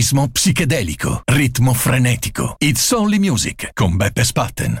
Ritmo psichedelico, ritmo frenetico. It's Only Music con Beppe Spatten.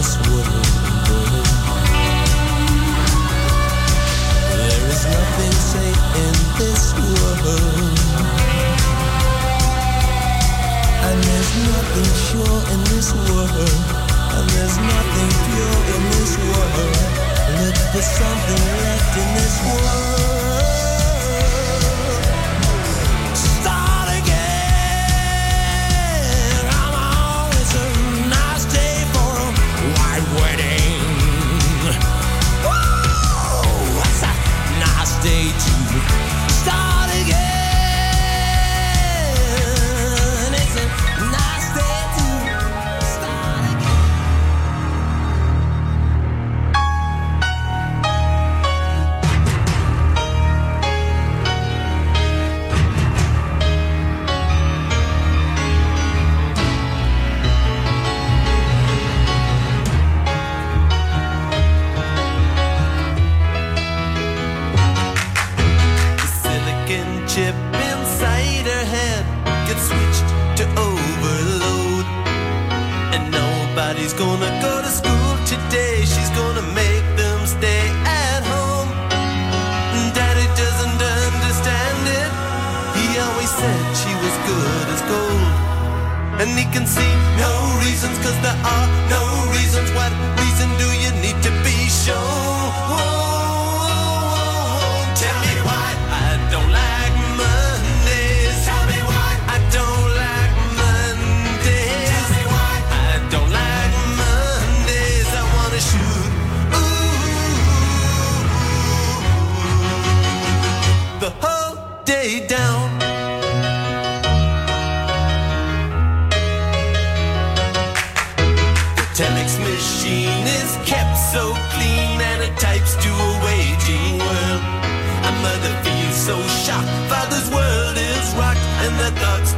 this would day down. The telex machine is kept so clean and it types to a waging world. A mother feels so shocked, father's world is rocked, and the thoughts.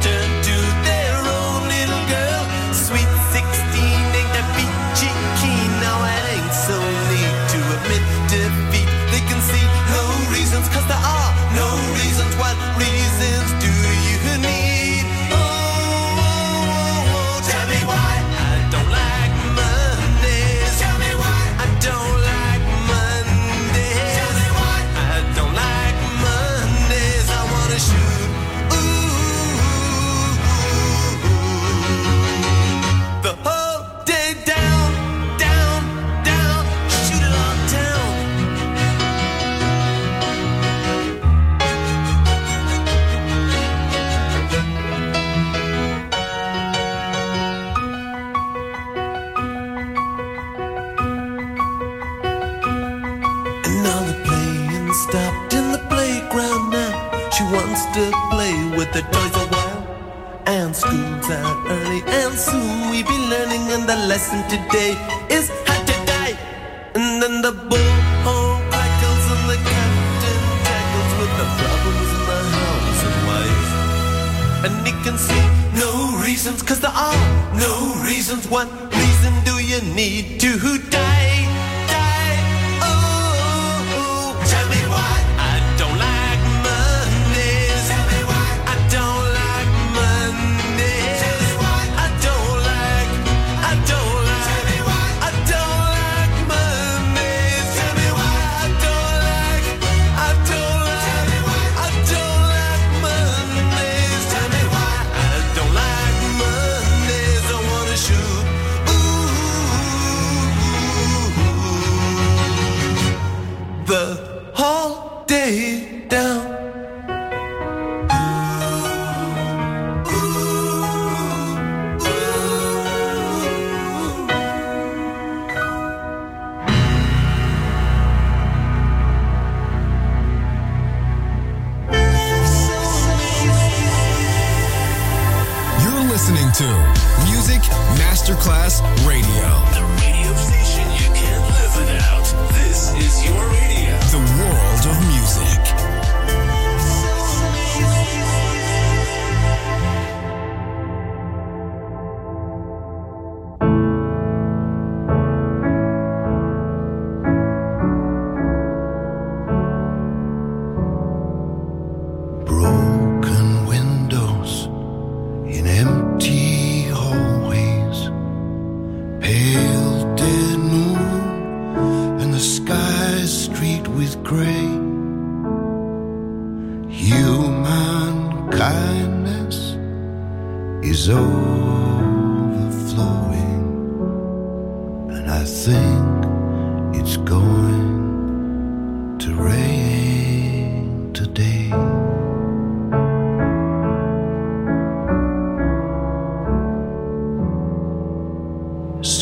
and the lesson today is how to die. And then the bullhorn crackles and the captain tackles with the problems in the house and wife. And he can see no reasons, cause there are no reasons. What reason do you need?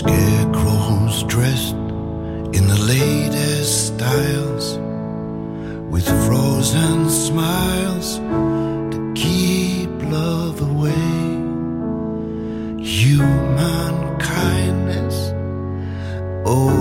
scarecrows dressed in the latest styles with frozen smiles to keep love away. Human kindness, oh.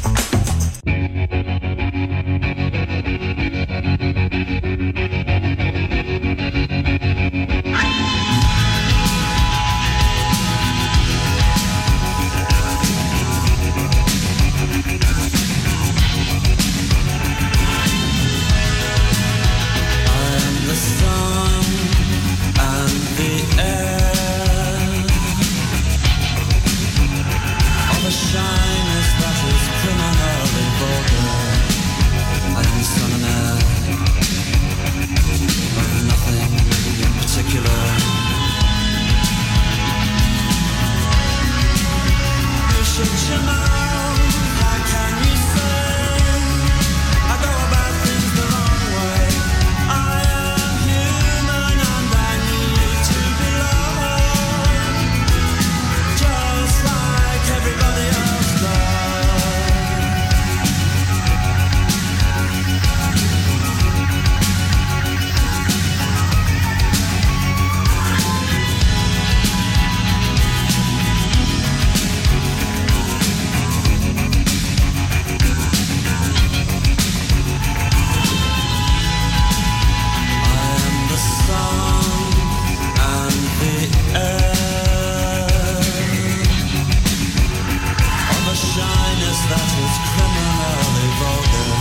that is criminally vulgar.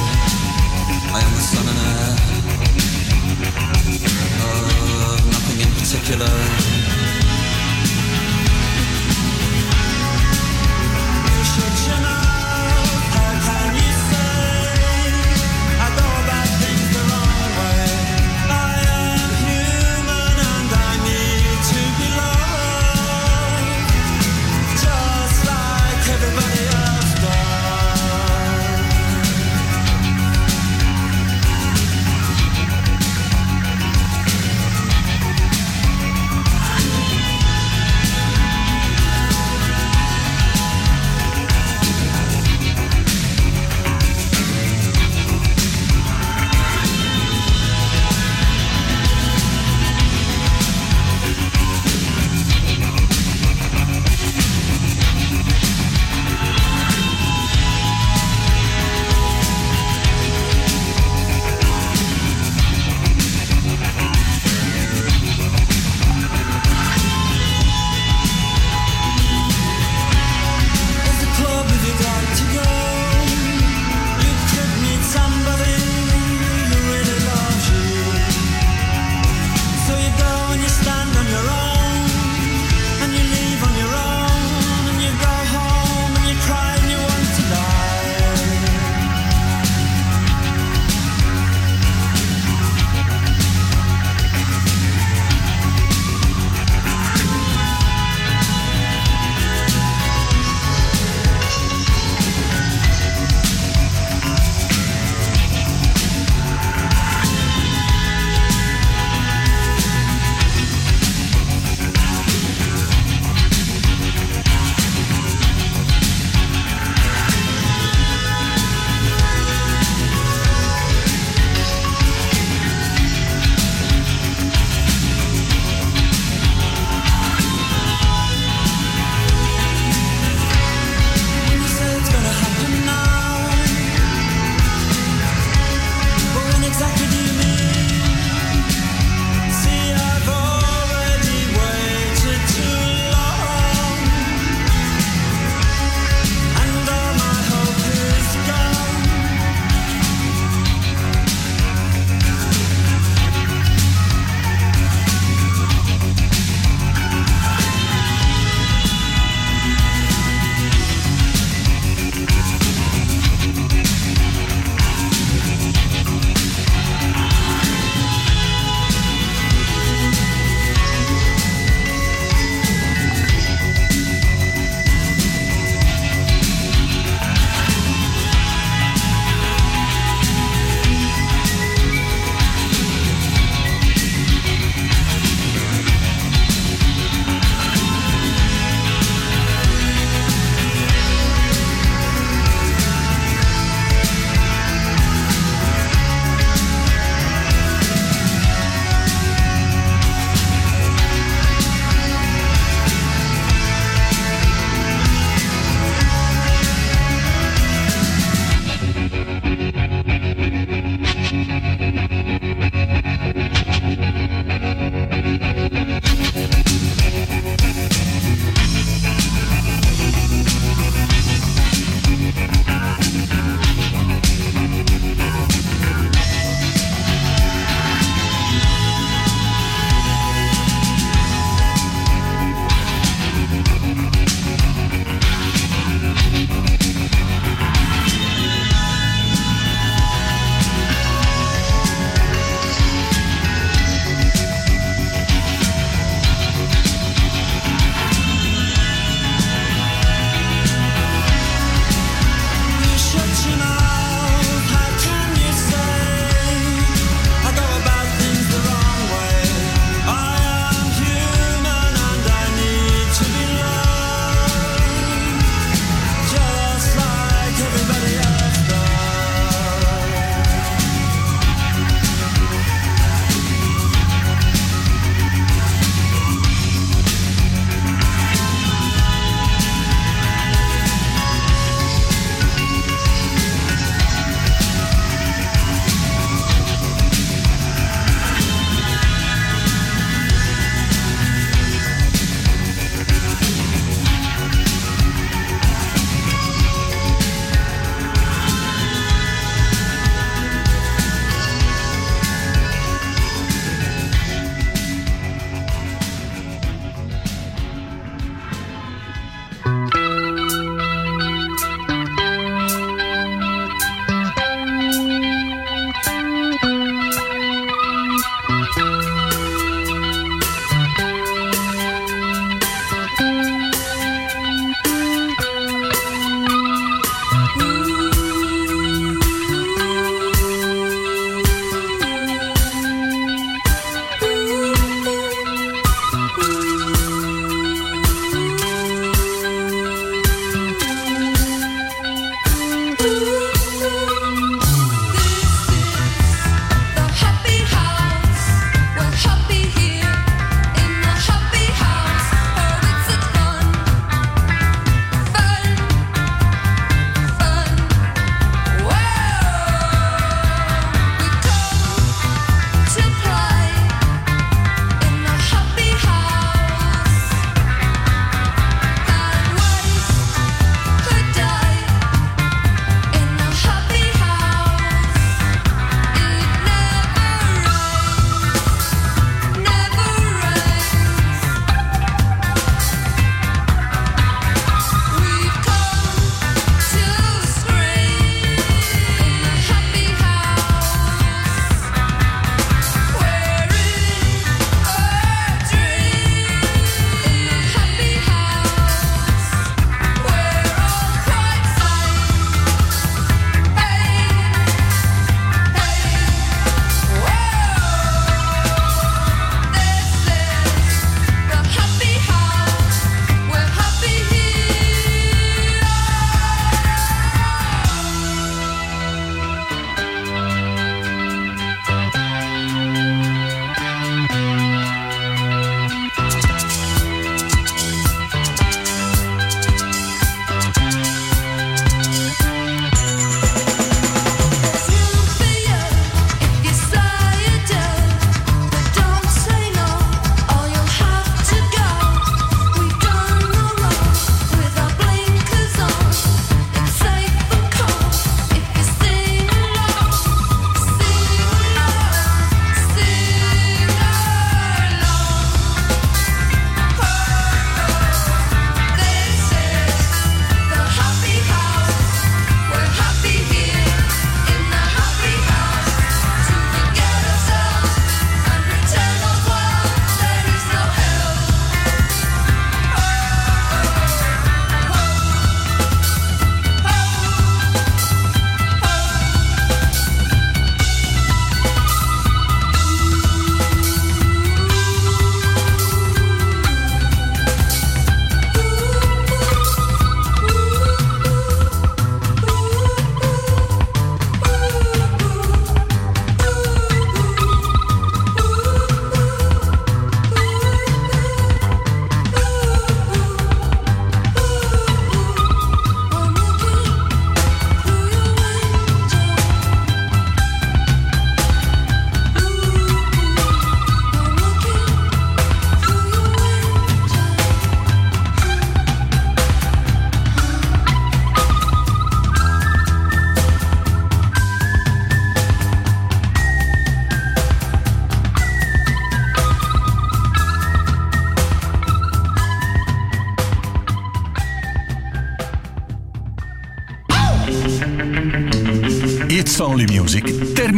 I am the son and heir of nothing in particular.